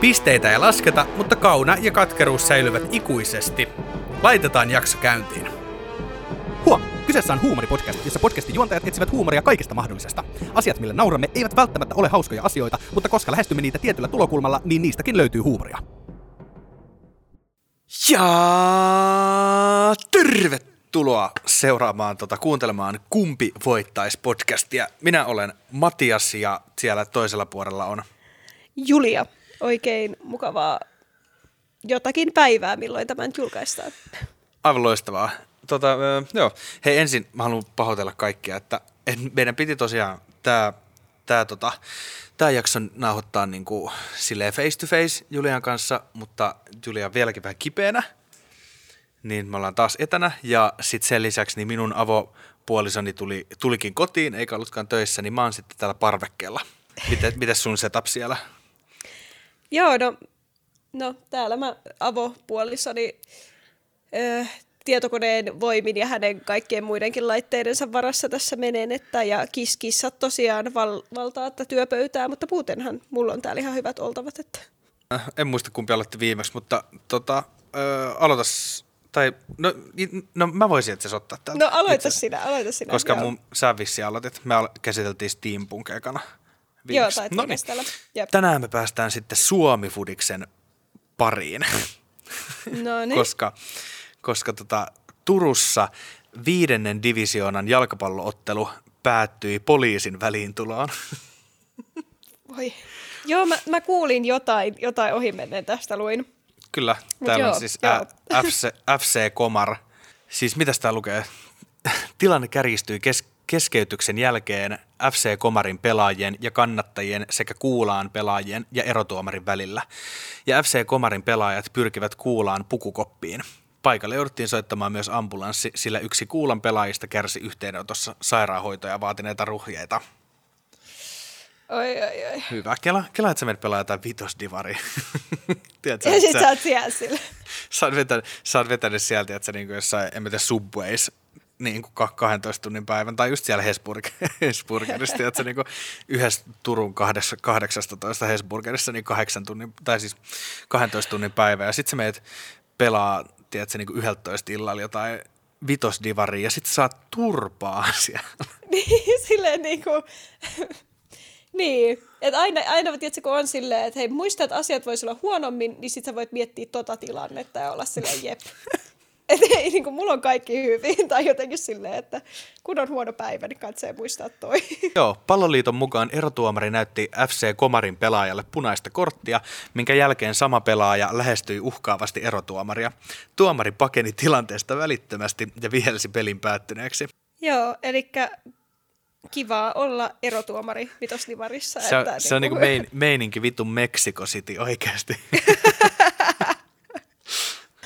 Pisteitä ei lasketa, mutta kauna ja katkeruus säilyvät ikuisesti. Laitetaan jakso käyntiin. Huom! Kyseessä on huumoripodcast, jossa podcastin juontajat etsivät huumoria kaikesta mahdollisesta. Asiat, millä nauramme, eivät välttämättä ole hauskoja asioita, mutta koska lähestymme niitä tietyllä tulokulmalla, niin niistäkin löytyy huumoria. Ja tervetuloa seuraamaan, tota, kuuntelemaan Kumpi voittaisi podcastia. Minä olen Matias ja siellä toisella puolella on Julia, oikein mukavaa jotakin päivää, milloin tämän julkaistaan. Aivan loistavaa. Tota, joo. Hei ensin mä haluan pahoitella kaikkia, että et meidän piti tosiaan tämä tää, tota, tää jakso nauhoittaa niinku silleen face to face Julian kanssa, mutta Julia on vieläkin vähän kipeänä, niin me ollaan taas etänä ja sitten sen lisäksi niin minun avopuolisoni tuli, tulikin kotiin eikä ollutkaan töissä, niin mä oon sitten täällä parvekkeella. Miten, miten sun setup siellä? Joo, no, no täällä mä avopuolissani ö, tietokoneen voimin ja hänen kaikkien muidenkin laitteidensa varassa tässä menen, että ja kiskissat tosiaan val, valtaa että työpöytää, mutta muutenhan mulla on täällä ihan hyvät oltavat. Että. Äh, En muista kumpi aloitti viimeksi, mutta tota, ö, aloitas, tai no, no mä voisin itse asiassa ottaa täältä. No aloita itse sinä, aloita sinä. Koska joo. mun, sä vissi aloitit. Me käsiteltiin Steampunk Joo, viimeksi. Jep. Tänään me päästään sitten Suomi-fudiksen pariin, No niin. koska, koska tota, Turussa viidennen divisioonan jalkapalloottelu päättyi poliisin väliintuloon. Voi. Joo, mä, mä kuulin jotain, jotain ohimenneen tästä luin. Kyllä, täällä on joo, siis joo. ä, FC, FC Komar. Siis mitä tää lukee? Tilanne kärjistyi kes, keskeytyksen jälkeen FC Komarin pelaajien ja kannattajien sekä Kuulaan pelaajien ja erotuomarin välillä. Ja FC Komarin pelaajat pyrkivät Kuulaan pukukoppiin. Paikalle jouduttiin soittamaan myös ambulanssi, sillä yksi Kuulan pelaajista kärsi yhteydenotossa sairaanhoitoja vaatineita ruhjeita. Oi, oi, oi. Hyvä. Kela, kela että sä menet pelaa jotain vitosdivari. Tiedätkö, Ja sit sä- sä oot siellä sillä. sä oot vetänyt, sä oot vetänyt sieltä, että sä niin jossain, en mä tiedä, Subways, niin kuin 12 tunnin päivän, tai just siellä Hesburg, Hesburgerissa, että niin yhdessä Turun kahdessa- 18 Hesburgerissa, niin kahdeksan tunnin, tai siis 12 tunnin päivä, ja sit sä meet pelaa, tiedätkö, niin 11 illalla jotain vitosdivaria, ja sit saat turpaa siellä. Niin, silleen niinku... niin, että aina, aina tiedätkö, kun on silleen, että hei, muista, että asiat voisi olla huonommin, niin sit sä voit miettiä tota tilannetta ja olla silleen jep. Että ei, niin kuin, mulla on kaikki hyvin, tai jotenkin silleen, että kun on huono päivä, niin katsoo muistaa toi. Joo, palloliiton mukaan erotuomari näytti FC Komarin pelaajalle punaista korttia, minkä jälkeen sama pelaaja lähestyi uhkaavasti erotuomaria. Tuomari pakeni tilanteesta välittömästi ja vihelsi pelin päättyneeksi. Joo, eli kivaa olla erotuomari vitoslivarissa. Se on, että se on niinku niinku- mein, meininki vittu Mexico City oikeasti.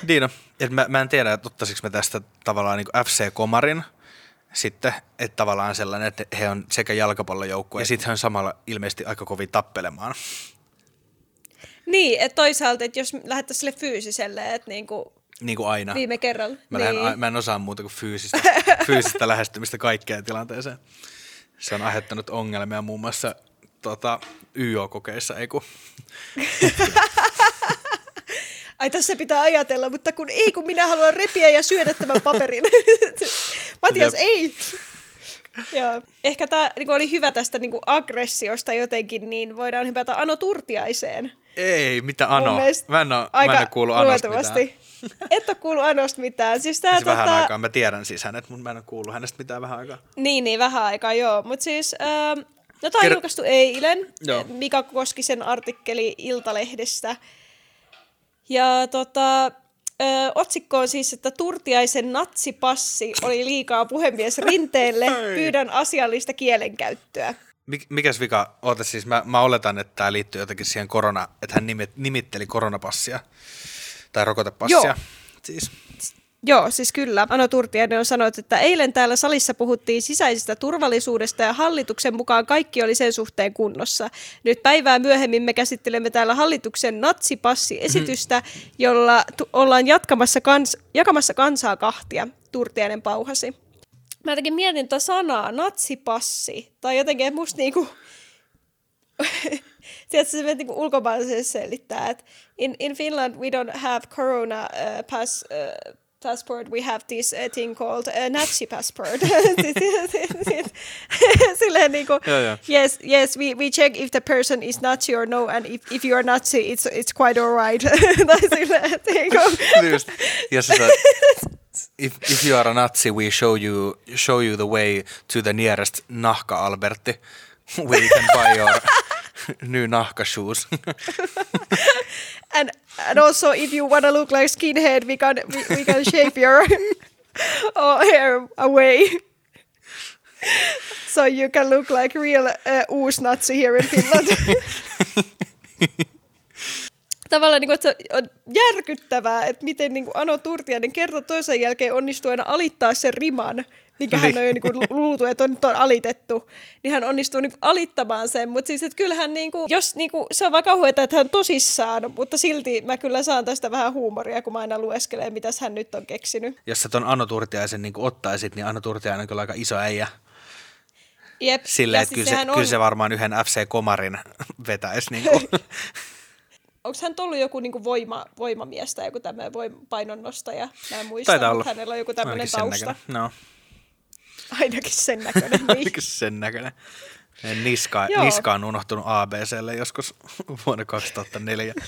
Diino, et mä, mä en tiedä, että ottaisiko me tästä tavallaan niinku FC Komarin sitten, että tavallaan sellainen, että he on sekä jalkapallojoukkue ja sitten he on samalla ilmeisesti aika kovin tappelemaan. Niin, että toisaalta, että jos lähdettäisiin sille fyysiselle, että niinku Niin kuin aina. viime kerralla. Mä, niin. niin. mä en osaa muuta kuin fyysistä, fyysistä lähestymistä kaikkeen tilanteeseen. Se on aiheuttanut ongelmia muun muassa tota, YO-kokeissa, ei kun Ai tässä pitää ajatella, mutta kun ei, kun minä haluan repiä ja syödä tämän paperin. Matias, Jep. ei! Joo. Ehkä tämä niin oli hyvä tästä niin kuin aggressiosta jotenkin, niin voidaan hypätä Ano Turtiaiseen. ei, mitä Ano. Mä en oo, aika mä en kuullut Anosta mitään. Et ole kuullut Anosta mitään. Siis tää, Siis vähän tota, aikaa, mä tiedän siis hänet, mutta mä en ole kuullut hänestä mitään vähän aikaa. Niin, niin, vähän aikaa, joo. Mutta siis, ähm, no tämä on Ker- julkaistu eilen. Joo. Mika Koskisen artikkeli Iltalehdestä. Ja tota, ö, otsikko on siis, että Turtiaisen natsipassi oli liikaa puhemies Rinteelle. Pyydän asiallista kielenkäyttöä. Mik, mikäs vika, oota siis, mä, mä oletan, että tämä liittyy jotenkin siihen korona, että hän nimet, nimitteli koronapassia tai rokotepassia. Joo. Siis. Joo, siis kyllä. Ano Turtiainen on sanonut, että eilen täällä salissa puhuttiin sisäisestä turvallisuudesta ja hallituksen mukaan kaikki oli sen suhteen kunnossa. Nyt päivää myöhemmin me käsittelemme täällä hallituksen natsipassiesitystä, jolla tu- ollaan jatkamassa kans- jakamassa kansaa kahtia, Turtiainen pauhasi. Mä jotenkin mietin tuota sanaa, natsipassi, tai jotenkin, että musta niinku... Tiedätkö, se niinku ulkomaalaiselle selittää, että in, in Finland we don't have corona uh, pass, uh, passport, we have this uh, thing called uh, Nazi passport. Silleen niinku, Joo, joo. yes, yes, we, we check if the person is Nazi or no, and if, if you are Nazi, it's, it's quite alright. tai silleen, niinku, Just, sä saat, if, if you are a Nazi, we show you, show you the way to the nearest nahka Alberti, where you can buy your new nahka shoes. And and also if you want to look like skinhead, we can we, we can shave your uh, hair away. so you can look like real uh, Nazi here in Finland. Tavallaan niin kuin, että se on järkyttävää, että miten niin kuin Ano Turtiainen kerta toisen jälkeen onnistuu aina alittaa sen riman, mikä hän on jo niin kuin luultu, että on, nyt on alitettu, niin hän onnistuu niin kuin alittamaan sen. Mutta siis, että kyllähän, niin kuin, jos niin kuin, se on vaan kauheata, että hän on tosissaan, mutta silti mä kyllä saan tästä vähän huumoria, kun mä aina lueskelen, mitä hän nyt on keksinyt. Jos sä ton Anno Turtiaisen niin ottaisit, niin Anno Turtiainen on kyllä aika iso äijä. Jep. Silleen, että siis kyllä, se, sehän kyllä se varmaan yhden FC Komarin vetäisi. Niin kuin. Onko hän ollut joku niinku voima, voimamies tai joku tämmöinen voim, painonnostaja? Mä en muista, Taitaa olla. hänellä on joku tämmöinen tausta. näköinen. No, Ainakin sen näköinen. Niin. ainakin sen näköinen. Niska, niska on unohtunut ABClle joskus vuonna 2004.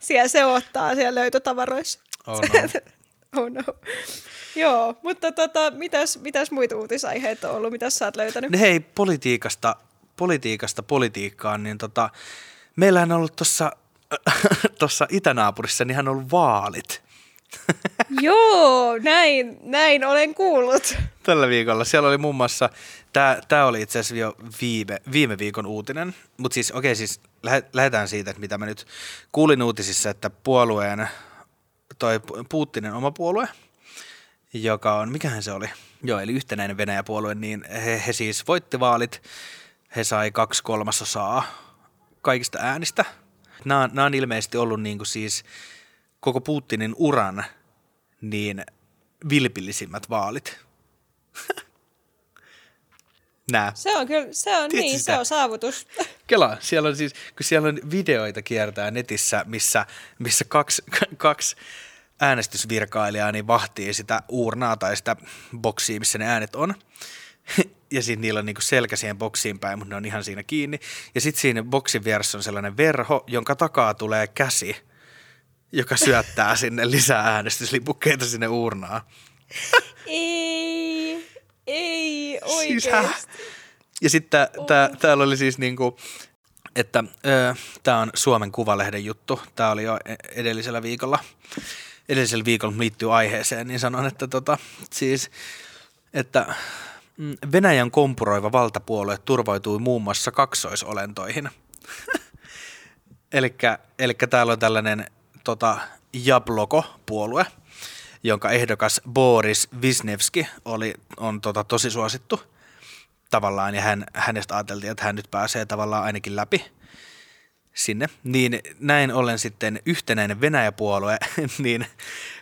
Siellä se ottaa siellä löytötavaroissa. Oh no. oh no. Joo, mutta tota, mitäs, mitäs muita uutisaiheita on ollut? Mitäs sä oot löytänyt? No hei, politiikasta, politiikasta politiikkaan, niin tota, meillähän on ollut tuossa tossa itänaapurissa, niin hän on ollut vaalit Joo, näin, näin olen kuullut. tällä viikolla. Siellä oli muun muassa, tämä oli itse asiassa jo viime, viime viikon uutinen, mutta siis okei, siis lähe- lähdetään siitä, että mitä mä nyt kuulin uutisissa, että puolueen, toi Putinin oma puolue, joka on, mikähän se oli? Joo, eli yhtenäinen Venäjä-puolue, niin he, he siis voitti vaalit, he sai kaksi kolmasosaa kaikista äänistä. Nämä, nämä on ilmeisesti ollut niin kuin siis koko Putinin uran niin vilpillisimmät vaalit. Nää. Se on kyllä, se on Tiedätkö niin, sitä? se on saavutus. Kela, siellä on siis, kun siellä on videoita kiertää netissä, missä, missä kaksi, kaksi äänestysvirkailijaa niin vahtii sitä uurnaa tai sitä boksia, missä ne äänet on. Ja sitten niillä on niinku selkä siihen boksiin päin, mutta ne on ihan siinä kiinni. Ja sitten siinä boksin vieressä on sellainen verho, jonka takaa tulee käsi, joka syöttää sinne lisää äänestyslipukkeita sinne uurnaan. ei, ei, Siis oikeesti. häh? Ja sitten tää, täällä oli siis niinku, että tämä on Suomen Kuvalehden juttu. Tämä oli jo e- edellisellä viikolla. Edellisellä viikolla liittyy aiheeseen, niin sanon, että tota, siis, että Venäjän kompuroiva valtapuolue turvautui muun muassa kaksoisolentoihin. Eli täällä on tällainen tota, Jabloko-puolue, jonka ehdokas Boris Wisniewski oli, on tota, tosi suosittu tavallaan, ja hän, hänestä ajateltiin, että hän nyt pääsee tavallaan ainakin läpi sinne. Niin näin ollen sitten yhtenäinen Venäjä-puolue, niin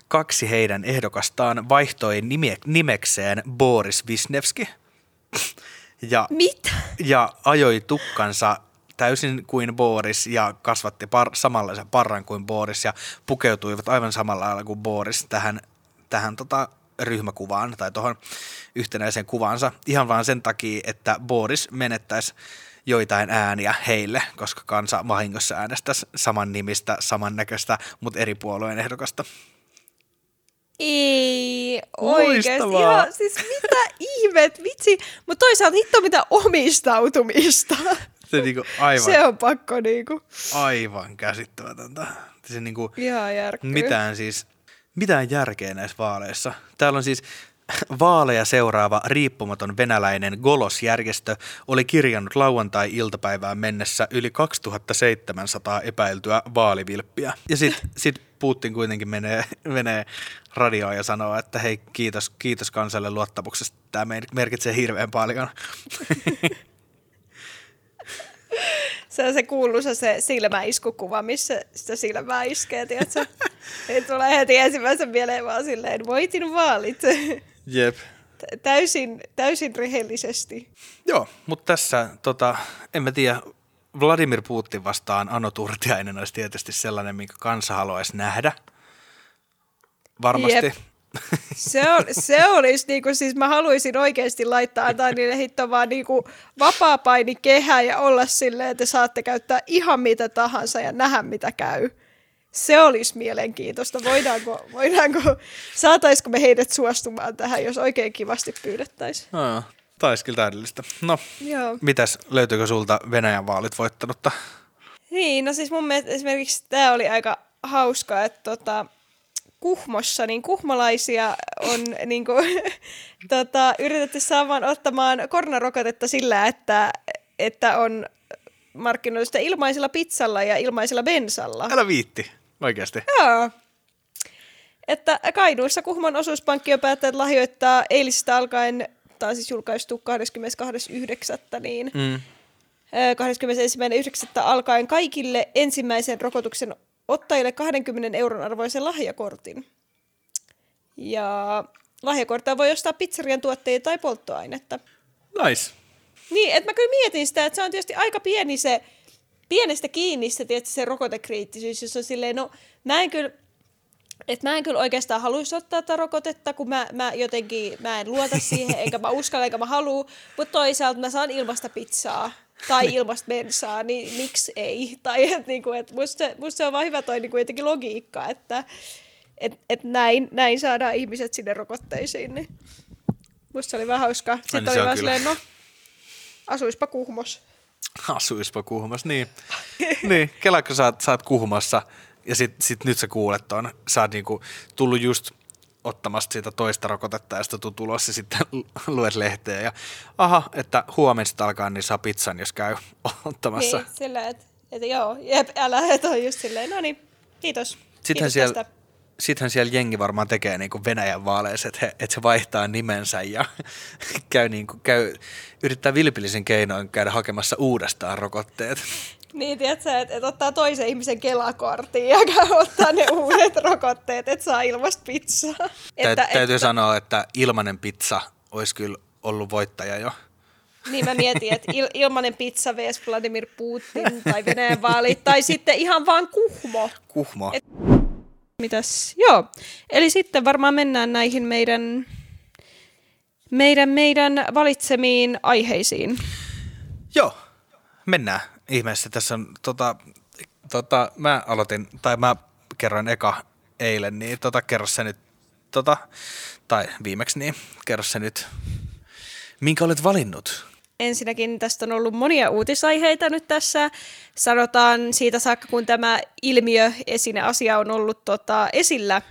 kaksi heidän ehdokastaan vaihtoi nime, nimekseen Boris Wisniewski ja, Mitä? ja ajoi tukkansa täysin kuin Boris ja kasvatti par, samanlaisen parran kuin Boris ja pukeutuivat aivan samalla lailla kuin Boris tähän, tähän tota ryhmäkuvaan tai tuohon yhtenäiseen kuvaansa ihan vaan sen takia, että Boris menettäisi joitain ääniä heille, koska kansa vahingossa äänestäisi saman nimistä, samannäköistä, mutta eri puolueen ehdokasta. Ei. Loistavaa. Ihan, siis mitä ihmet, vitsi. Mutta toisaalta hitto mitä omistautumista. Se niinku aivan, Se on pakko niinku. aivan käsittämätöntä. Se niinku, Ihan järkyy. mitään siis, mitään järkeä näissä vaaleissa. Täällä on siis, Vaaleja seuraava riippumaton venäläinen Golos-järjestö oli kirjannut lauantai-iltapäivään mennessä yli 2700 epäiltyä vaalivilppiä. Ja sitten sit Putin kuitenkin menee, menee radioon ja sanoo, että hei kiitos, kiitos kansalle luottamuksesta, tämä merkitsee hirveän paljon. se on se kuuluisa se silmäiskukuva, missä sitä silmää iskee, tiedätkö? Ei tulee heti ensimmäisen mieleen vaan silleen, voitin vaalit. Jep. Täysin, täysin rehellisesti. Joo, mutta tässä, tota, en mä tiedä, Vladimir Putin vastaan Ano Turtiainen olisi tietysti sellainen, minkä kansa haluaisi nähdä. Varmasti. Jep. Se, on, se olisi, niinku, siis mä haluaisin oikeasti laittaa, antaa niille hitto vaan niinku vapaa paini ja olla silleen, että saatte käyttää ihan mitä tahansa ja nähdä mitä käy. Se olisi mielenkiintoista. Voidaanko, voidaanko saataisiko me heidät suostumaan tähän, jos oikein kivasti pyydettäisiin? No, taisi kyllä täydellistä. No, Joo. mitäs, löytyykö sulta Venäjän vaalit voittanutta? Niin, no siis mun mielestä esimerkiksi tämä oli aika hauska, että tota, Kuhmossa, niin kuhmolaisia on niin kuin, tota, yritetty saamaan ottamaan koronarokotetta sillä, että, että on markkinoitu sitä ilmaisella pizzalla ja ilmaisella bensalla. Älä viitti, oikeasti. Joo. Että Kainuussa Kuhmon osuuspankki on päättänyt lahjoittaa eilisestä alkaen, tämä on siis julkaistu 22.9. niin mm. 21.9. alkaen kaikille ensimmäisen rokotuksen ottajille 20 euron arvoisen lahjakortin. Ja lahjakorttia voi ostaa pizzerian tuotteita tai polttoainetta. Nice. Niin, että mä kyllä mietin sitä, että se on tietysti aika pieni se, pienestä kiinni se, tietysti se rokotekriittisyys, jos on silleen, no mä en kyllä, että mä en kyllä oikeastaan haluaisi ottaa tätä rokotetta, kun mä, mä jotenkin, mä en luota siihen, enkä mä uskalla, enkä mä halua, mutta toisaalta mä saan ilmasta pizzaa tai ilmasta bensaa, niin miksi ei? Tai et, niin kuin, et musta, se, musta se on vaan hyvä toi niin kuin jotenkin logiikka, että et, et näin, näin saadaan ihmiset sinne rokotteisiin. Niin. Musta se oli vähän hauskaa. Sitten niin oli vaan silleen, no, asuispa Kuhmos. Asuispa Kuhmos, niin. niin, kelaatko sä, sä oot Kuhmassa ja sit, sit nyt sä kuulet ton, sä oot niinku tullut just ottamasta sitä toista rokotetta ja sitten tulos ja sitten luet lehteä ja aha, että huomenna alkaa niin saa pizzan, jos käy ottamassa. Niin, sillä, että, että joo, jep, älä, että on just silleen, no niin, kiitos. Sittenhän kiitos siellä, tästä. Sittenhän siellä jengi varmaan tekee niin kuin Venäjän vaaleissa, että, he, että se vaihtaa nimensä ja käy, niin kuin, käy, yrittää vilpillisen keinoin käydä hakemassa uudestaan rokotteet. Niin, tiedätkö, että, että ottaa toisen ihmisen kelakortin ja käy ottaa ne uudet rokotteet, että saa ilmasta pizzaa. Tä, että, täytyy että... sanoa, että ilmanen pizza olisi kyllä ollut voittaja jo. Niin mä mietin, että il, ilmanen pizza vs. Vladimir Putin tai Venäjän vaalit tai sitten ihan vaan kuhmo. Kuhmo. Et, mitäs? Joo. Eli sitten varmaan mennään näihin meidän, meidän, meidän valitsemiin aiheisiin. Joo, mennään ihmeessä. Tässä on, tota, tota, mä aloitin, tai mä kerroin eka eilen, niin tota, kerro se nyt, tota, tai viimeksi niin, kerro se nyt, minkä olet valinnut? Ensinnäkin tästä on ollut monia uutisaiheita nyt tässä. Sanotaan siitä saakka, kun tämä ilmiö asia on ollut tota, esillä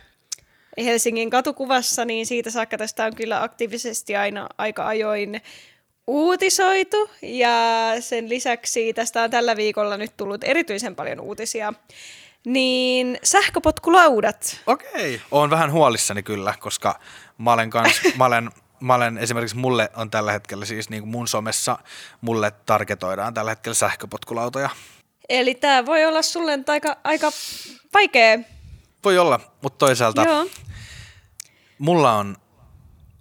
Helsingin katukuvassa, niin siitä saakka tästä on kyllä aktiivisesti aina aika ajoin uutisoitu ja sen lisäksi tästä on tällä viikolla nyt tullut erityisen paljon uutisia. Niin sähköpotkulaudat. Okei. Okay. Olen vähän huolissani kyllä, koska mä olen, kans, mä olen, mä olen esimerkiksi mulle on tällä hetkellä siis niin kuin mun somessa, mulle targetoidaan tällä hetkellä sähköpotkulautoja. Eli tämä voi olla sulle aika, aika vaikea. Voi olla, mutta toisaalta Joo. mulla on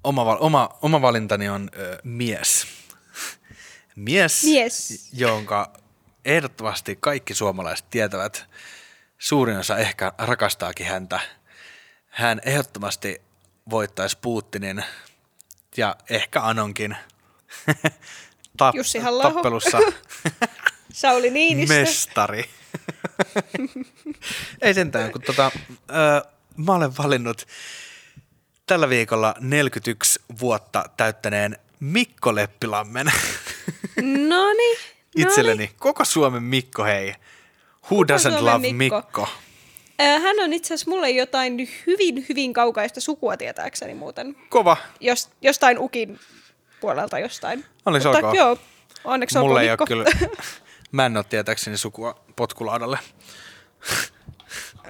oma, oma, oma valintani on ö, mies. mies. Mies. Jonka ehdottomasti kaikki suomalaiset tietävät. Suurin osa ehkä rakastaakin häntä. Hän ehdottomasti voittaisi Putinin ja ehkä Anonkin Tap- Jussi tappelussa. Sauli Niinistö. Mestari. Ei sentään, kun tota, ö, mä olen valinnut tällä viikolla 41 vuotta täyttäneen Mikko Leppilammen. No Itselleni. Koko Suomen Mikko, hei. Who Koko doesn't Suomen love Mikko? Mikko? Hän on itse asiassa mulle jotain hyvin, hyvin kaukaista sukua tietääkseni muuten. Kova. Jos, jostain ukin puolelta jostain. Onneksi Mutta olkoon. joo, onneksi Mulle ei ole kyllä, mä en ole tietääkseni sukua potkulaudalle.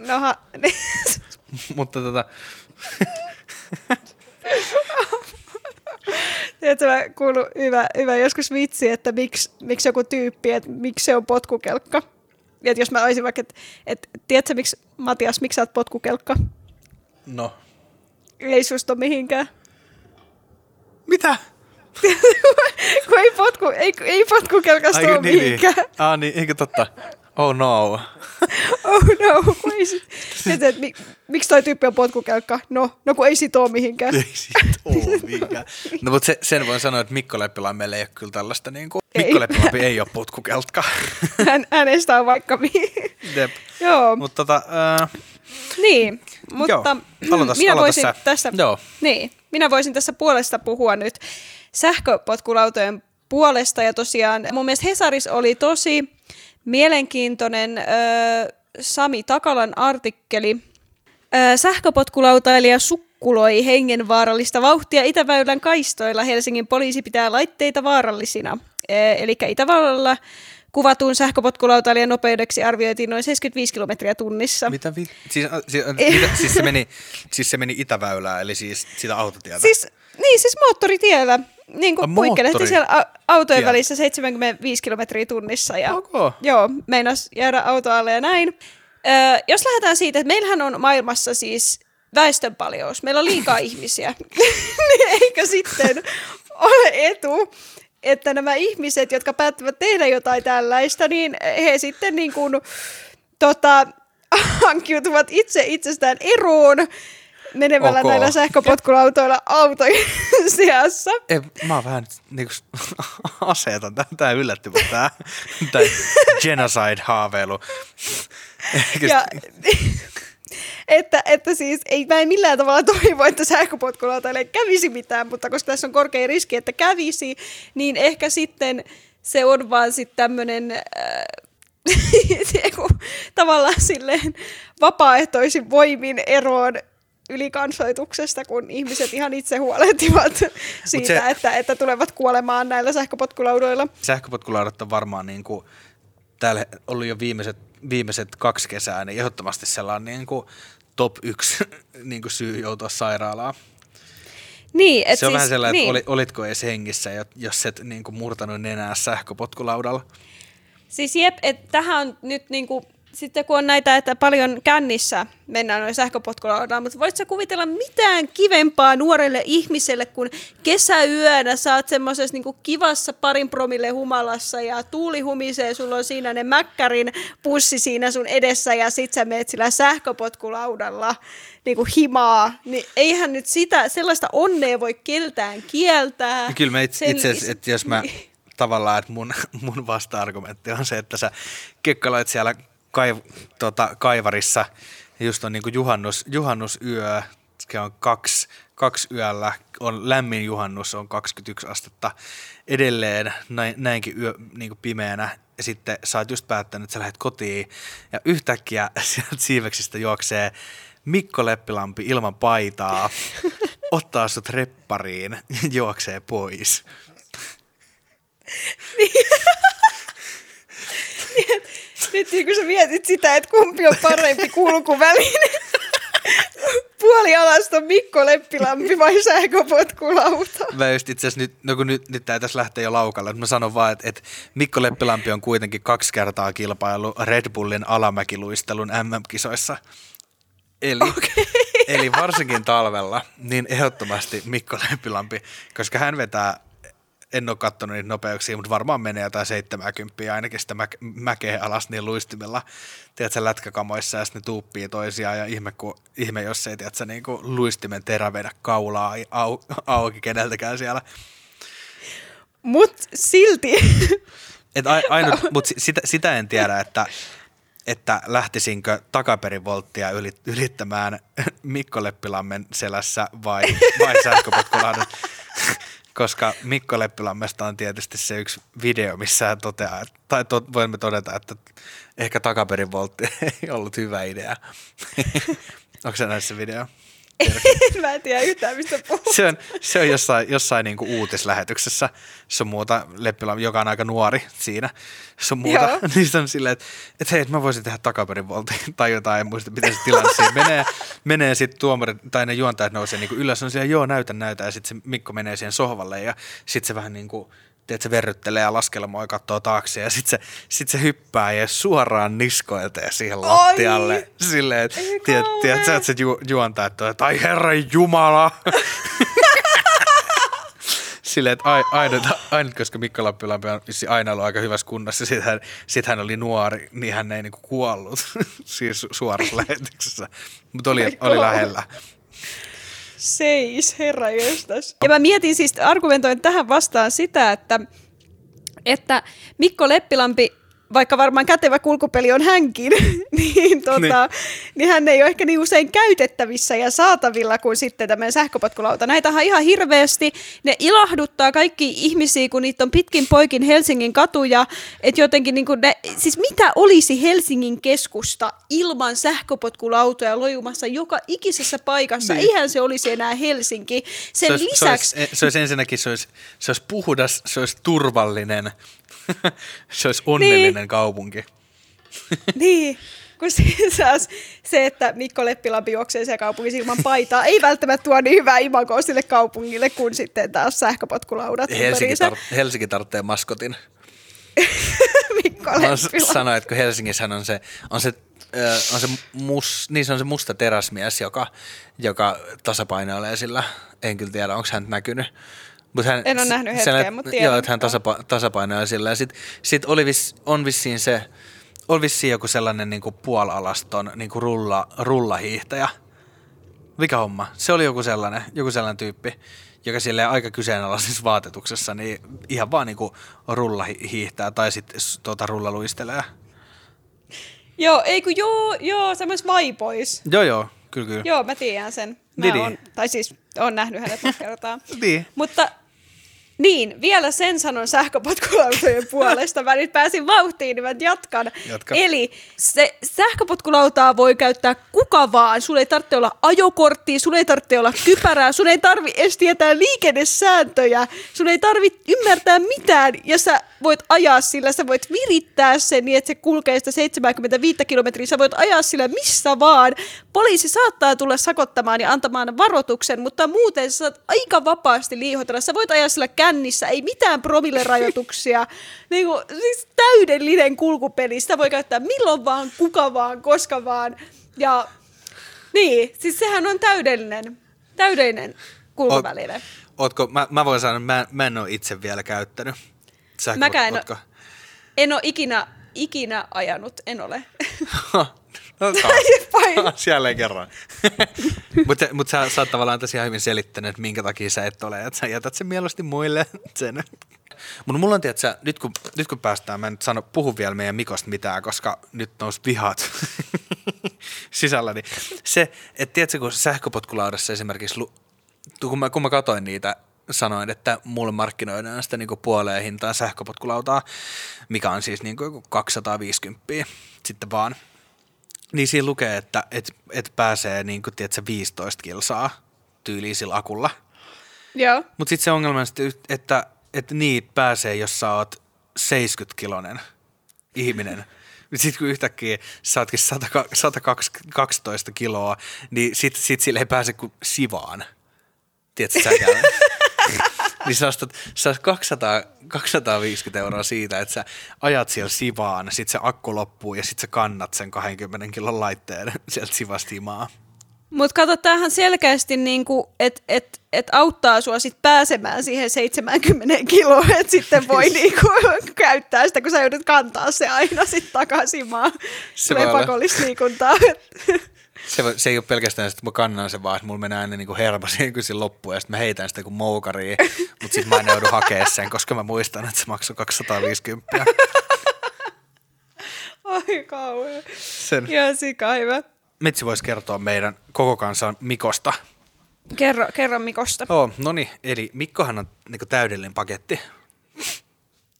Noha, Mutta tota, Tiedätkö, mä kuulun hyvä, hyvä joskus vitsi, että miksi, miksi joku tyyppi, että miksi se on potkukelkka. Että jos mä olisin vaikka, että, että tiedätkö miksi, Matias, miksi sä oot potkukelkka? no. Ei susta mihinkään. Mitä? kun ei, potku, ei, ei potkukelkasta ole niin, mihinkään. niin. Ah niin, eikö totta? Oh no. Oh no, kun ei sit, että mi, miksi toi tyyppi on potkukelkka? No, no kun ei sit ole mihinkään. Ei siitä oo mihinkään. No mutta se, sen voin sanoa, että Mikko Leppilammelle ei ole kyllä tällaista niin kuin, Ei. Mikko Leppilampi ei ole potkukeltka. Hän, hänestä on vaikka mihin. Jep. Joo, Mutta tota, äh, niin. Mutta Joo. Aloitas- minä voisin sä. tässä, Joo. niin, minä voisin tässä puolesta puhua nyt sähköpotkulautojen puolesta. Ja tosiaan mun mielestä Hesaris oli tosi mielenkiintoinen ö, Sami Takalan artikkeli. Ö, sähköpotkulautailija sukkuloi hengenvaarallista vauhtia Itäväylän kaistoilla. Helsingin poliisi pitää laitteita vaarallisina. Eli Itävallalla kuvatun sähköpotkulautailijan nopeudeksi arvioitiin noin 75 kilometriä tunnissa. mitä vi... Siis, siis, mitä, siis, se meni, siis se meni Itäväylään, eli siis sitä autotietä. Siis, niin, siis moottoritiellä. Niin kuin puikkelehti siellä autojen tie. välissä 75 kilometriä tunnissa. Ja, Ok. Joo, meinas jäädä auto alle ja näin. Öö, jos lähdetään siitä, että meillähän on maailmassa siis väestönpaljous. Meillä on liikaa ihmisiä. Niin Eikä sitten ole etu, että nämä ihmiset, jotka päättävät tehdä jotain tällaista, niin he sitten niin kuin, tota, hankkiutuvat itse itsestään eroon menemällä Ok. näillä sähköpotkulautoilla autojen seassa. Ei, mä oon vähän niinku aseeton. Tää, tää yllätti mut tää, tää genocide-haaveilu. Ja, että, että siis ei mä en millään tavalla toivo, että sähköpotkulautoille kävisi mitään, mutta koska tässä on korkea riski, että kävisi, niin ehkä sitten se on vaan sitten tämmöinen äh, tavallaan silleen vapaaehtoisin voimin eroon ylikansoituksesta, kun ihmiset ihan itse huolehtivat siitä, se- että, että tulevat kuolemaan näillä sähköpotkulaudoilla. Sähköpotkulaudat on varmaan niinku, täällä ollut jo viimeiset, viimeiset kaksi kesää, niin ehdottomasti sellainen niinku top yksi niinku syy joutua sairaalaan. Niin, et se on siis, vähän sellainen, niin. että oli, olitko edes hengissä, jo- jos et niinku murtanut nenää sähköpotkulaudalla. Siis jep, että tähän on nyt niinku, sitten kun on näitä, että paljon kännissä mennään noin sähköpotkulaudalla, mutta voitko kuvitella mitään kivempaa nuorelle ihmiselle, kun kesäyönä? Sä oot semmoisessa niinku kivassa parin promille humalassa ja tuuli humisee, sulla on siinä ne mäkkärin pussi siinä sun edessä ja sit sä meet sillä sähköpotkulaudalla niinku himaa, niin eihän nyt sitä, sellaista onnea voi keltään kieltää. Kyllä mä itse, asiassa, että jos mä tavallaan, että mun, mun vasta-argumentti on se, että sä kekkaloit siellä kaiv, tota, kaivarissa, just on niinku juhannus, juhannusyö, se on kaksi, kaksi yöllä, on lämmin juhannus, on 21 astetta edelleen. Näin, näinkin yö niinku pimeänä, ja sitten sä oot just päättänyt, että sä lähdet kotiin, ja yhtäkkiä sieltä siiveksistä juoksee Mikko Leppilampi ilman paitaa, ottaa sut reppariin ja juoksee pois. Nyt niin kun sä mietit sitä, että kumpi on parempi kulkuväline, puolialasta Mikko Leppilampi vai sähköpotkulauta? Mä just itse nyt, no kun nyt, nyt tää tässä lähtee jo laukalle, että mä sanon vaan, että, että Mikko Leppilampi on kuitenkin kaksi kertaa kilpailu Red Bullin alamäkiluistelun MM-kisoissa. Eli, okay. eli varsinkin talvella, niin ehdottomasti Mikko Leppilampi, koska hän vetää, en ole katsonut niitä nopeuksia, mutta varmaan menee jotain 70 ainakin sitä mä, mäkeä alas niin luistimella, tiedätkö, lätkäkamoissa ja sitten ne tuuppii toisiaan ja ihme, kun, ihme jos ei, tiedätkö, niin kuin luistimen terä vedä kaulaa au, auki keneltäkään siellä. Mut silti. Et a, ainut, mutta sitä, sitä en tiedä, että, että lähtisinkö takaperin volttia ylit, ylittämään Mikko Leppilammen selässä vai, vai sähköpotkulaudan. Koska Mikko Leppilammesta on tietysti se yksi video, missä hän toteaa, tai to, voimme todeta, että ehkä takaperin voltti ei ollut hyvä idea. Onko se näissä video? Mä en tiedä yhtään, mistä puhuu. Se on, se on jossain, jossain niin kuin uutislähetyksessä. Se on muuta, Leppilä, joka on aika nuori siinä. Se on muuta. Joo. Niin se on silleen, että, että hei, että mä voisin tehdä takaperin voltin tai jotain, en muista, miten se tilanne siinä menee. Menee sitten tuomarit, tai ne juontajat nousee niin kuin ylös, on siellä, joo, näytä, näytä, ja sitten se Mikko menee siihen sohvalle, ja sitten se vähän niin kuin, tiedät, se verryttelee ja laskelmoi ja katsoo taakse, ja sitten se, sit se hyppää ja suoraan niskoilteen siihen lattialle. Silleen, että tiedät, kauhea. tiedät, sä, että se ju, juontaa, että ai herran jumala. Silleen, että ai- ainut, ainut, koska Mikko Lappilampi on aina ollut aika hyvässä kunnossa, sit hän, sit hän oli nuori, niin hän ei niinku kuollut siis su- suorassa lähetyksessä, mutta oli, oli lähellä. Seis, herra jestas. Ja mä mietin siis, argumentoin tähän vastaan sitä, että, että Mikko Leppilampi, vaikka varmaan kätevä kulkupeli on hänkin, niin, tota, niin. niin hän ei ole ehkä niin usein käytettävissä ja saatavilla kuin sitten tämmöinen sähköpotkulauta. Näitä on ihan hirveästi. Ne ilahduttaa kaikki ihmisiä, kun niitä on pitkin poikin Helsingin katuja. Että jotenkin niin kuin ne, siis mitä olisi Helsingin keskusta ilman sähköpotkulautoja lojumassa joka ikisessä paikassa? Niin. Eihän se olisi enää Helsinki. Sen se, olisi, lisäksi... Se olisi, se olisi ensinnäkin, se olisi, se olisi puhdas, se olisi turvallinen, se olisi onnellinen niin. kaupunki. Niin, kun siis se, että Mikko Leppilampi juoksee siellä kaupungissa ilman paitaa, ei välttämättä tuo niin hyvää imagoa sille kaupungille kuin sitten taas sähköpotkulaudat Helsinki, tar- Helsinki tarvitsee maskotin. Mikko Leppilampi. sanoin, että kun Helsingissähän on se, on se, on se, mus, niin se on se musta teräsmies, joka, joka tasapainoilee sillä. En kyllä tiedä, onko hän näkynyt. Mut hän, En ole nähnyt se- hetkeä, mut tiedän. Joo, että hän tasapa, tasapainoilee sillä. Ja sit, sit oli vis, on vissiin se, oli vissiin joku sellainen niinku puolalaston niinku rulla, rullahiihtäjä. Mikä homma? Se oli joku sellainen, joku sellainen tyyppi, joka sille aika kyseenalaisessa vaatetuksessa niin ihan vaan niinku rulla hi- hiihtää tai sitten tuota rullaluistelee. Joo, ei kun joo, joo, semmois vaipois. Joo, joo, kyllä, kyllä. Joo, mä tiedän sen. Mä Niin, oon, niin. tai siis oon nähnyt hänet monta kertaa. Niin. Mutta niin, vielä sen sanon sähköpotkulautojen puolesta. Mä nyt pääsin vauhtiin, niin mä jatkan. Jatka. Eli se sähköpotkulautaa voi käyttää kuka vaan. Sulla ei tarvitse olla ajokorttia, sulla ei tarvitse olla kypärää, sun ei tarvi edes tietää liikennesääntöjä, sun ei tarvi ymmärtää mitään, ja sä voit ajaa sillä, sä voit virittää sen niin, että se kulkee sitä 75 kilometriä, sä voit ajaa sillä missä vaan. Poliisi saattaa tulla sakottamaan ja antamaan varoituksen, mutta muuten sä saat aika vapaasti liihotella. Sä voit ajaa sillä kännissä, ei mitään promillerajoituksia. niin kuin, siis täydellinen kulkupeli. Sitä voi käyttää milloin vaan, kuka vaan, koska vaan. Ja niin, siis sehän on täydellinen, täydellinen kulkuväline. Ootko, mä, mä voin sanoa, mä, mä en ole itse vielä käyttänyt. Sähkö, Mäkään en oo- ootko? En ole ikinä, ikinä ajanut, en ole. no, taas jälleen kerran. Mutta mut sä, sä oot tavallaan tässä ihan hyvin selittänyt, että minkä takia sä et ole, että sä jätät sen mieluusti muille sen. Mutta mulla on, tiedätkö, nyt kun, nyt kun päästään, mä en nyt sano, puhu vielä meidän Mikosta mitään, koska nyt nousi vihat sisällä, niin se, että tiedätkö, kun sähköpotkulaudassa esimerkiksi, kun mä, kun mä katsoin niitä, sanoin, että mulle markkinoidaan sitä niinku puoleen hintaan sähköpotkulautaa, mikä on siis niinku joku 250 sitten vaan. Niin siinä lukee, että et, et pääsee niin kuin, tiedätkö, 15 kilsaa tyyliin sillä akulla. Joo. Mutta sitten se ongelma on, että, että niitä pääsee, jos sä oot 70-kilonen ihminen. Sitten kun yhtäkkiä sä ootkin 100, 112 kiloa, niin sit, sit sille ei pääse kuin sivaan. Tiedätkö sä? niin sä ostat, sä ostat 200, 250 euroa siitä, että sä ajat siellä sivaan, sit se akku loppuu ja sit sä kannat sen 20 kilon laitteen sieltä sivasta himaa. Mutta kato, tämähän selkeästi, niinku, että et, et auttaa sua sit pääsemään siihen 70 kiloon, että sitten voi niinku, käyttää sitä, kun sä joudut kantaa se aina sitten takaisin maan. Se Tulee pakollisliikuntaa. Se, se ei ole pelkästään että mä kannan sen vaan, että mulla menee aina niin kuin hermo siihen kun se loppuu ja sitten mä heitän sitä kuin moukaria, mutta sitten mä en joudu hakemaan sen, koska mä muistan, että se maksoi 250. Ai kauhean. Sen. Ihan sika hyvä. Metsi voisi kertoa meidän koko kansan Mikosta. Kerro, kerro Mikosta. Oh, no niin, eli Mikkohan on niinku täydellinen paketti.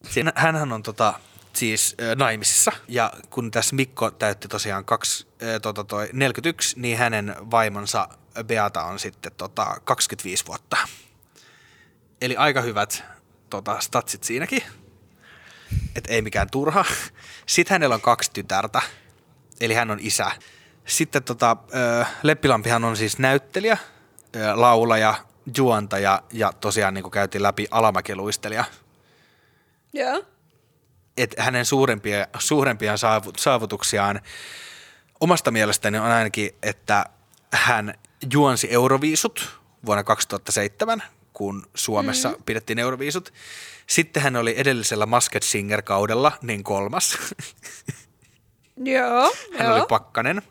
Siinä, hänhän on tota, siis ö, naimisissa, ja kun tässä Mikko täytti tosiaan kaksi, ö, tota toi 41, niin hänen vaimonsa Beata on sitten tota 25 vuotta. Eli aika hyvät tota, statsit siinäkin, et ei mikään turha. Sitten hänellä on kaksi tytärtä, eli hän on isä. Sitten tota, Leppilampihan on siis näyttelijä, laulaja, juontaja ja tosiaan niin kuin käytiin läpi alamäkiluistelija. Joo. Et hänen suurempia, suurempia saavu- saavutuksiaan omasta mielestäni on ainakin, että hän juonsi Euroviisut vuonna 2007, kun Suomessa mm. pidettiin Euroviisut. Sitten hän oli edellisellä Masked Singer-kaudella niin kolmas. Joo. Hän joo. oli pakkanen.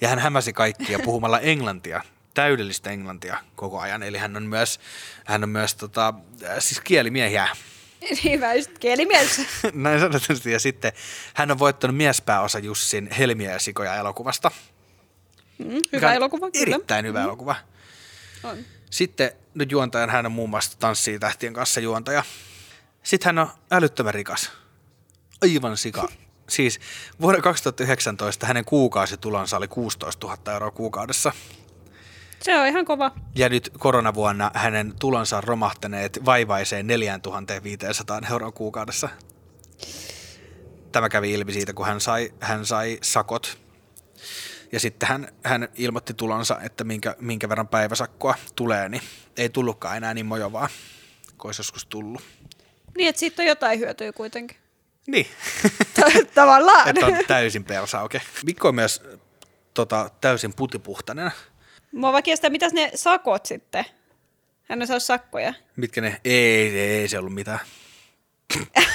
Ja hän hämäsi kaikkia puhumalla englantia, täydellistä englantia koko ajan. Eli hän on myös, hän on myös tota, siis kielimiehiä. Niin mä just kielimielessä. Näin sanotusti. Ja sitten hän on voittanut miespääosa Jussin Helmiä ja Sikoja elokuvasta. Mm, hyvä elokuva, kyllä. Erittäin hyvä elokuva. On. Sitten nyt juontajan hän on muun muassa Tanssii tähtien kanssa juontaja. Sitten hän on älyttömän rikas. Aivan sika. Siis vuonna 2019 hänen kuukausitulonsa oli 16 000 euroa kuukaudessa. Se on ihan kova. Ja nyt koronavuonna hänen tulonsa on romahtaneet vaivaiseen 4500 euroa kuukaudessa. Tämä kävi ilmi siitä, kun hän sai, hän sai sakot. Ja sitten hän, hän ilmoitti tulonsa, että minkä, minkä verran päiväsakkoa tulee, niin ei tullutkaan enää niin mojovaa, kuin olisi joskus tullut. Niin, että siitä on jotain hyötyä kuitenkin. Niin, Tavallaan. että on täysin persauke. Mikko on myös tota, täysin putipuhtainen. Mua vaikka sitä, mitäs ne sakot sitten? Hän on saanut sakkoja. Mitkä ne? Ei, ei se ollut mitään.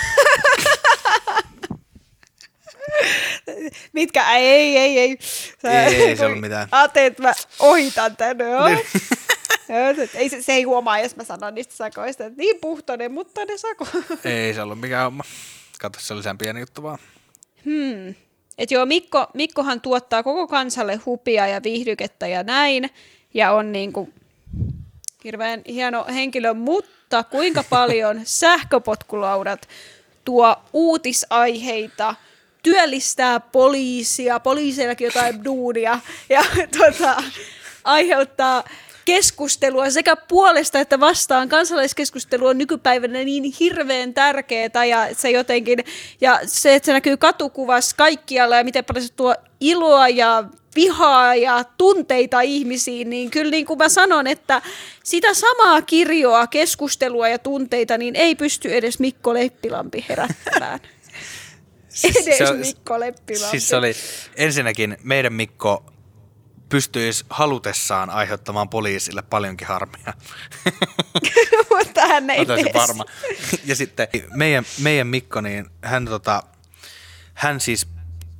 Mitkä? Ei, ei, ei. Sä, Ei se ollut mitään. Ajattelin, että mä ohitan tän. Joo. Joo, se- ei, se, se ei huomaa, jos mä sanon niistä sakoista. Että niin puhtoinen, mutta ne sako. Ei se ollut mikään homma. Kato, se oli sen pieni juttu vaan. Hmm. Et joo, Mikko, Mikkohan tuottaa koko kansalle hupia ja viihdykettä ja näin. Ja on niinku hirveän hieno henkilö, mutta kuinka paljon sähköpotkulaudat tuo uutisaiheita, työllistää poliisia, poliiseillakin jotain duunia ja tota, aiheuttaa keskustelua sekä puolesta että vastaan. Kansalaiskeskustelu on nykypäivänä niin hirveän tärkeää ja se jotenkin, ja se, että se näkyy katukuvassa kaikkialla ja miten paljon se tuo iloa ja vihaa ja tunteita ihmisiin, niin kyllä niin kuin mä sanon, että sitä samaa kirjoa, keskustelua ja tunteita, niin ei pysty edes Mikko Leppilampi herättämään. Edes se Mikko Leppilampi. Siis se oli ensinnäkin meidän Mikko pystyisi halutessaan aiheuttamaan poliisille paljonkin harmia. Mutta hän ei tee varma. Ja sitten meidän, meidän Mikko, niin hän, tota, hän siis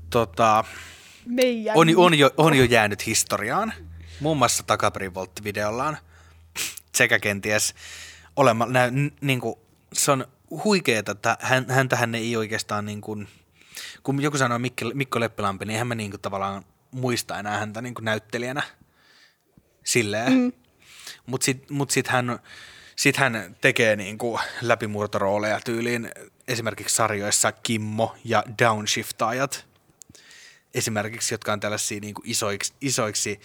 tota, Meidän on, on, jo, on jo jäänyt historiaan, muun muassa takaperin volttivideollaan, sekä kenties olema, nä, niin kuin, se on huikeeta, että hän, häntähän ei oikeastaan niin kuin, kun joku sanoo Mikko, Mikko Leppilampi, niin eihän mä niin kuin tavallaan muista enää häntä niin kuin näyttelijänä silleen. Mm. Mutta sitten mut sit hän, sit hän tekee niin kuin läpimurtorooleja tyyliin esimerkiksi sarjoissa Kimmo ja Downshiftaajat esimerkiksi, jotka on tällaisia niin kuin isoiksi, isoiksi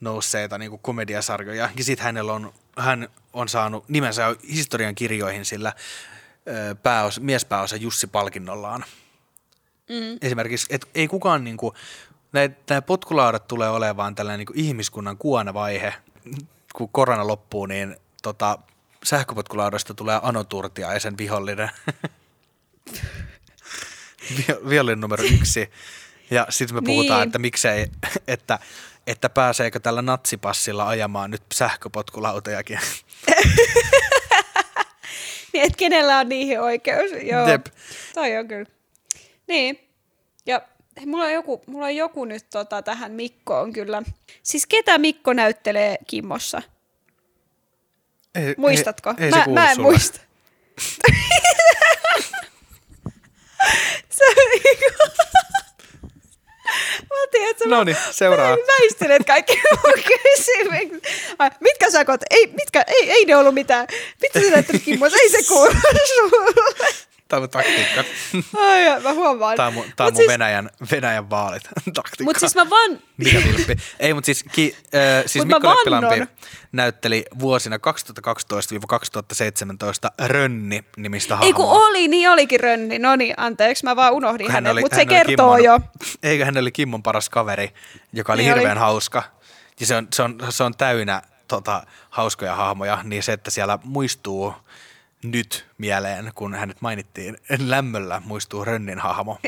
nousseita niin kuin komediasarjoja. Ja sitten hänellä on, hän on saanut nimensä historian kirjoihin sillä pääos, miespääosa Jussi-palkinnollaan. Mm. Esimerkiksi, että ei kukaan, niin kuin, nämä potkulaudat tulee olemaan tällainen niin kuin ihmiskunnan kuonavaihe. Kun korona loppuu, niin tota, sähköpotkulaudasta tulee Anoturtia ja sen vihollinen. Vi- vihollinen numero yksi. Ja sitten me puhutaan, Niin. että miksei, että, että pääseekö tällä natsipassilla ajamaan nyt sähköpotkulautojakin. Niin, että kenellä on niihin oikeus. Joo, Jep. toi on kyllä. Niin, mulla on joku, mulla on joku nyt tota, tähän Mikkoon kyllä. Siis ketä Mikko näyttelee Kimmossa? Ei, Muistatko? Ei, ei mä, mä en sulle. muista. se niinku... Mä tiedän, No niin, seuraa. Väistelet kaikki mun kysymykset. Mitkä sakot? Ei, mitkä, ei, ei ne ollut mitään. Mitä sä Kimmo? Ei se kuulu sulle. Tämä taktiikka. Ai, mä huomaan. Tämä on mun, tämä on mun siis- Venäjän, Venäjän vaalit. Taktiikka. Mut siis mä vaan, Mikä vilppi? Ei, mutta siis, ki, äh, siis Mut Mikko Leppilampi näytteli vuosina 2012-2017 Rönni nimistä ei kun hahmoa. oli, niin olikin Rönni. No niin, anteeksi, mä vaan unohdin Hän hänet, oli- mutta se hän oli kertoo Kimmon- jo. Eikö hän oli Kimmon paras kaveri, joka oli Niin oli. hirveän hauska. Ja se on, se on, se on täynnä tota, hauskoja hahmoja, niin se, että siellä muistuu nyt mieleen, kun hänet mainittiin lämmöllä, muistuu Rönnin hahmo.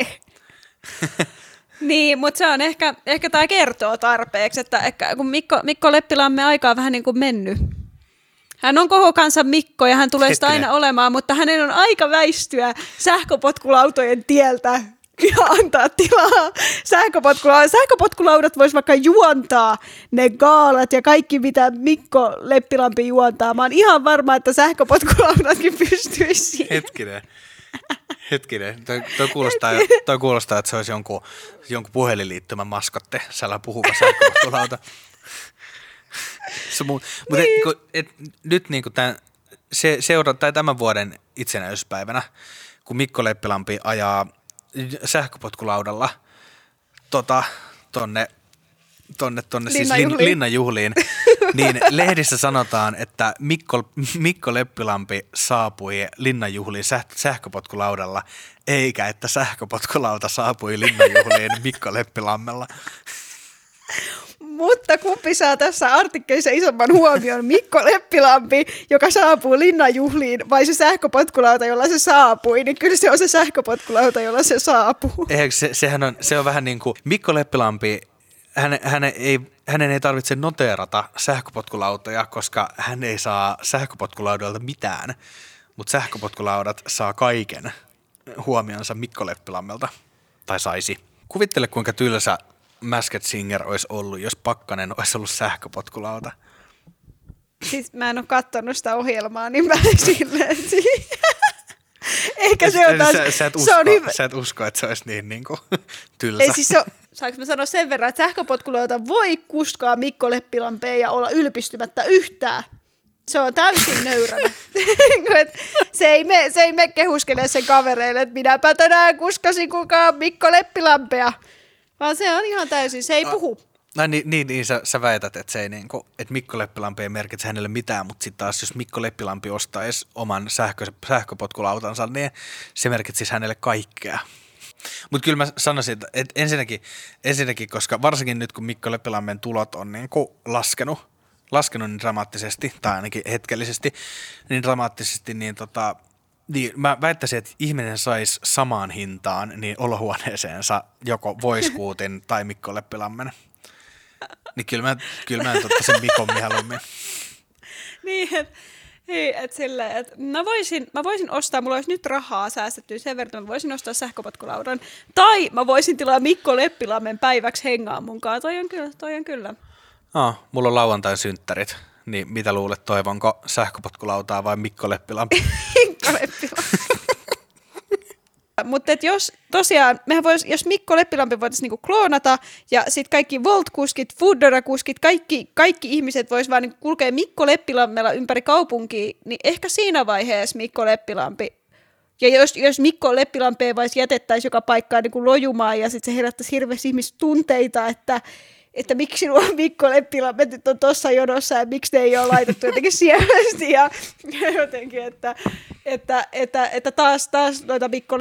Niin, mutta se on ehkä, ehkä tämä kertoo tarpeeksi, että ehkä, kun Mikko, Mikko aika on vähän niin kuin mennyt. Hän on koko kansan Mikko ja hän tulee sitä aina olemaan, mutta hänen on aika väistyä sähköpotkulautojen tieltä ja antaa tilaa sähköpotkulaudat. Sähköpotkulaudat vois vaikka juontaa ne gaalat ja kaikki, mitä Mikko Leppilampi juontaa. Mä oon ihan varma, että sähköpotkulaudatkin pystyisi siihen. Hetkinen. Hetkinen. Toi, toi, kuulostaa, toi kuulostaa, että se olisi jonkun, jonkun puhelinliittymän maskotte, sellainen puhuva sähköpotkulauta. Mu- mutta Niin. et, et, nyt niin tämän, se, seura- tai tämän vuoden itsenäisyyspäivänä, kun Mikko Leppilampi ajaa sähköpotkulaudalla tota, tonne, tonne, tonne siis lin, Linnanjuhliin. niin lehdissä sanotaan, että Mikko, Mikko Leppilampi saapui linnanjuhliin säh, sähköpotkulaudalla, eikä että sähköpotkulauta saapui linnanjuhliin Mikko Leppilammella. Mutta kumpi saa tässä artikkelissa isomman huomion? Mikko Leppilampi, joka saapuu linnanjuhliin, vai se sähköpotkulauta, jolla se saapui? Niin kyllä se on se sähköpotkulauta, jolla se saapuu. Eihän se, sehän on, se on vähän niin kuin Mikko Leppilampi, hänen, hänen, ei, hänen ei tarvitse noteerata sähköpotkulautoja, koska hän ei saa sähköpotkulaudalta mitään, mutta sähköpotkulaudat saa kaiken huomionsa Mikko Leppilammelta, tai saisi. Kuvittele, kuinka tylsä Masked Singer olisi ollut, jos Pakkanen olisi ollut sähköpotkulauta. Siis mä en ole katsonut sitä ohjelmaa, niin mä en silleen Ehkä se on taas... sä, sä, et se usko, on hyvä. sä et usko, että se olisi niin, niin kuin, tylsä. Ei siis se on, saanko mä sanoa sen verran, että sähköpotkulauta voi kuskaa Mikko Leppilampeen ja olla ylpistymättä yhtään. Se on täysin nöyränä. Se, ei me, se ei me kehuskele sen kavereille, että minäpä tänään kuskasin kukaan Mikko Leppilampea. Vaan se on ihan täysin, se ei puhu. No niin, niin, niin sä, sä väität, että, se ei niinku, että Mikko Leppilampi ei merkitse hänelle mitään, mutta sitten taas jos Mikko Leppilampi ostaisi oman sähkö, sähköpotkulautansa, niin se merkitsisi hänelle kaikkea. Mutta kyllä mä sanoisin, että, että ensinnäkin, ensinnäkin, koska varsinkin nyt kun Mikko Leppilammen tulot on niinku laskenut, laskenut niin dramaattisesti, tai ainakin hetkellisesti niin dramaattisesti, niin tota, niin, mä väittäisin, että ihminen saisi samaan hintaan niin olohuoneeseensa joko Voiskuutin tai Mikko Leppilammen. Niin kyllä mä, kyllä mä en ottaisin Mikon mieluummin. Niin, että ei, et silleen, et mä, voisin, mä voisin ostaa, mulla olisi nyt rahaa säästetty sen verran, että mä voisin ostaa sähköpotkulaudan. Tai mä voisin tilaa Mikko Leppilammen päiväksi hengaa munkaan. Toi on kyllä, toi on kyllä. Oh, mulla on lauantain synttärit. Niin mitä luulet, toivonko sähköpotkulautaa vai Mikko Leppilampi? Mikko Leppilampi. Mutta jos tosiaan, mehän vois, jos Mikko Leppilampi voitaisiin niinku kloonata ja sitten kaikki Volt-kuskit, Foodora-kuskit, kaikki, kaikki ihmiset vois vaan niinku kulkea Mikko Leppilammella ympäri kaupunkia, niin ehkä siinä vaiheessa Mikko Leppilampi ja jos, jos Mikko Leppilampeen vais jätettäisiin joka paikkaan niin lojumaan ja sitten se herättäisi hirveästi ihmistunteita, että, että miksi nuo Mikko Leppilammet nyt on tuossa jonossa ja miksi ne ei ole laitettu jotenkin sievästi ja, ja jotenkin, että, että, että, että taas, taas noita Mikko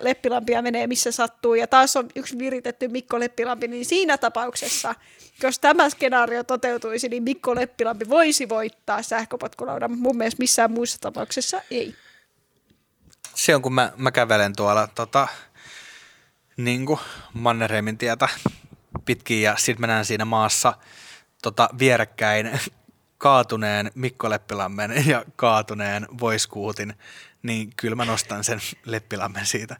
Leppilampia menee missä sattuu ja taas on yksi viritetty Mikko Leppilampi, niin siinä tapauksessa, jos tämä skenaario toteutuisi, niin Mikko Leppilampi voisi voittaa sähköpotkulaudan, mun mielestä missään muussa tapauksessa ei. Se on, kun mä, mä kävelen tuolla tota, niin kuin Mannerheimin tietä pitkin ja sitten mä näen siinä maassa tota, vierekkäin kaatuneen Mikko Leppilammen ja kaatuneen Voiskuutin, niin kyllä mä nostan sen Leppilammen siitä.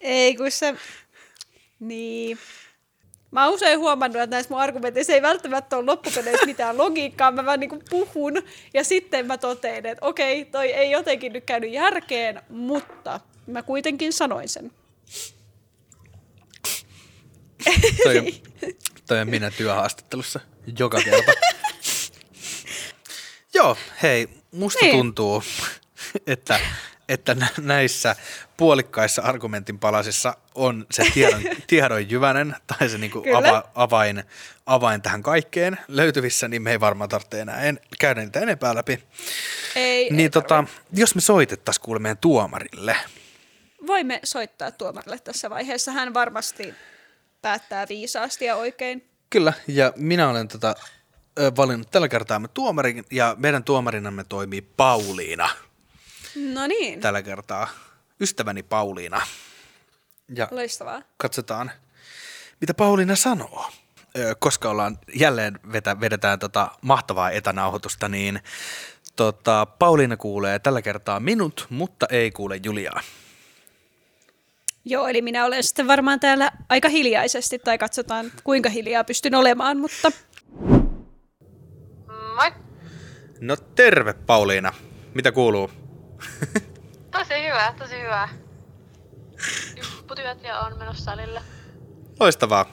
Ei, kun se... Niin. Mä oon usein huomannut, että näissä mun argumenteissa ei välttämättä ole loppupeleissä mitään logiikkaa. Mä vaan niinku puhun ja sitten mä totean, että okei, toi ei jotenkin nyt käynyt järkeen, mutta mä kuitenkin sanoin sen. toi, on, toi on minä työhaastattelussa joka kerta. Joo, hei, musta Niin. tuntuu, että, että nä- näissä puolikkaissa argumentin palasissa on se tiedon, tiedon jyvänen tai se niinku Kyllä. ava, avain, avain tähän kaikkeen löytyvissä, niin me ei varmaan tarvitse enää en, käydä niitä enempää läpi. Ei, Niin ei tota, jos me soitettaisiin kuule meidän tuomarille. Voimme soittaa tuomarille tässä vaiheessa. Hän varmasti päättää viisaasti ja oikein. Kyllä, ja minä olen tota, valinnut tällä kertaa me tuomarin, ja meidän tuomarinamme toimii Pauliina No niin, tällä kertaa. Ystäväni Pauliina. Ja loistavaa. katsotaan, mitä Pauliina sanoo. Koska ollaan jälleen vetä, vedetään tota mahtavaa etänauhoitusta, niin tota, Pauliina kuulee tällä kertaa minut, mutta ei kuule Juliaa. Joo, eli minä olen sitten varmaan täällä aika hiljaisesti, tai katsotaan kuinka hiljaa pystyn olemaan, mutta Moi. No terve Pauliina. Mitä kuuluu? Tosi hyvä, tosi hyvä. Just putyöt ja on menossa salille. Loistavaa.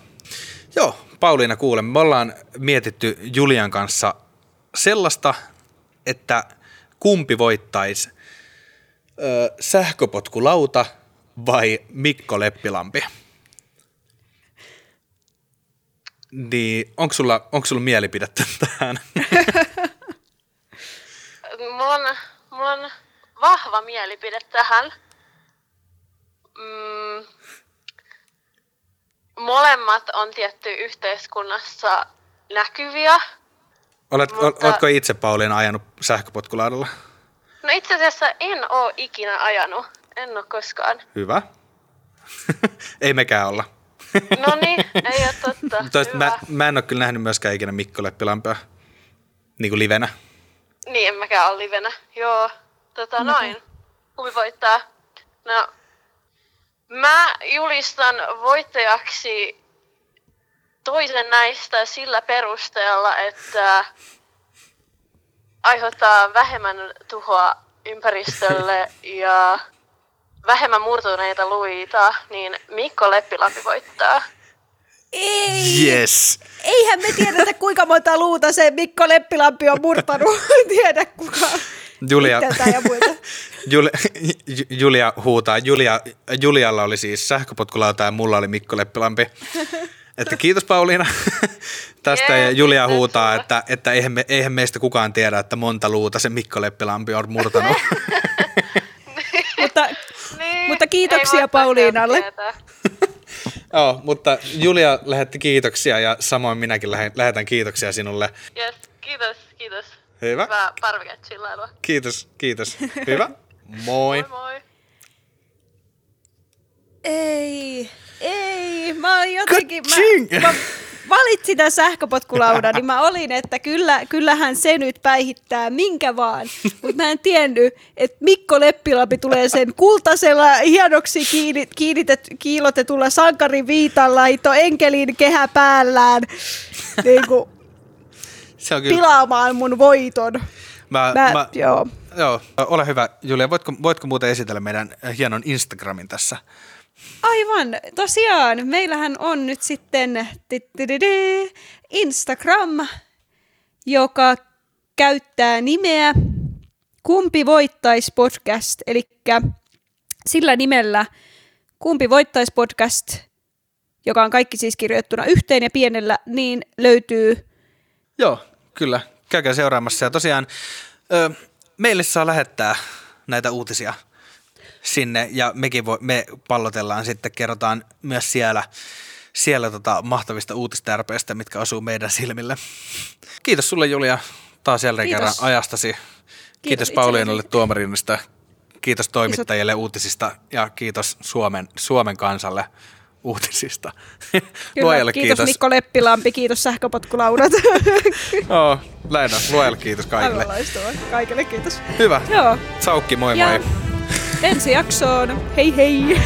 Joo, Pauliina kuule, me ollaan mietitty Julian kanssa sellaista, että kumpi voittaisi ö, sähköpotkulauta vai Mikko Leppilampi? Niin, onko sulla, onko sulla mielipidettä tähän? Mulla on, mulla on vahva mielipide tähän. Mm, molemmat on tietty yhteiskunnassa näkyviä. Olet, Mutta- Oletko itse Pauliina ajanut sähköpotkulaudalla? No itse asiassa en oo ikinä ajanut. En oo koskaan. Hyvä. Ei mekään olla. No niin, ei oo totta. Toista, Hyvä. mä, mä en ole kyllä nähnyt myöskään ikinä Mikko Leppilampea niin kuin livenä. Niin, en mäkään ole livenä. Joo, tota noin. Kumpi voittaa? No, mä julistan voittajaksi toisen näistä sillä perusteella, että aiheuttaa vähemmän tuhoa ympäristölle ja vähemmän murtuneita luita, niin Mikko Leppilampi voittaa. ei, Yes. eihän me tiedetä kuinka monta luuta se Mikko Leppilampi on murtanut. Tiedä kukaan. Julia, ja. Julia, Julia huutaa. Julia, Julialla oli siis sähköpotkulauta ja mulla oli Mikko Leppilampi. Että kiitos Pauliina tästä. Ja Jees, Julia kiitos huutaa, että, että eihän, me, eihän meistä kukaan tiedä, että monta luuta se Mikko Leppilampi on murtanut. Mutta, Niin, Mutta kiitoksia Pauliinalle. Joo, mutta Julia lähetti kiitoksia ja samoin minäkin lähe- lähetän kiitoksia sinulle. Yes, kiitos, kiitos. Hyvä. Hyvää. Kiitos, kiitos. Hyvä. Moi. Moi moi. Ei, ei, mä olin jotenkin, Ka-ching! mä, mä valitsin tämän sähköpotkulaudan, niin mä olin, että kyllä, kyllähän se nyt päihittää minkä vaan. Mutta mä en tiennyt, että Mikko Leppilampi tulee sen kultasella hienoksi kiinni, kiinnitet, kiilotetulla sankarin viitanlaito enkelin kehä päällään niin kuin, Se on kyllä. pilaamaan mun voiton. Mä, Mä, mä, joo. joo, ole hyvä. Julia, voitko, voitko muuten esitellä meidän hienon Instagramin tässä? Aivan, tosiaan. Meillähän on nyt sitten Instagram, joka käyttää nimeä Kumpi voittais podcast, eli sillä nimellä Kumpi voittais podcast, joka on kaikki siis kirjoittuna yhteen ja pienellä, niin löytyy Joo, kyllä. Käykää seuraamassa. Ja tosiaan ö, meille saa lähettää näitä uutisia sinne ja mekin voi, me pallotellaan sitten, kerrotaan myös siellä, siellä tota mahtavista uutistärpeistä, mitkä osuu meidän silmille. Kiitos sulle Julia taas jälleen Kiitos. kerran ajastasi. Kiitos, Kiitos. Pauliinalle tuomarinista. Kiitos toimittajille uutisista ja kiitos Suomen, Suomen kansalle uutisista. Kyllä, Luojalle kiitos, kiitos. Mikko Leppilampi, kiitos sähköpotkulaudat. Joo, näin on. Luojalle kiitos kaikille. Aivan. Kaikille kiitos. Hyvä. Joo. Saukki, moi Ja moi. Ensi jaksoon. Hei hei!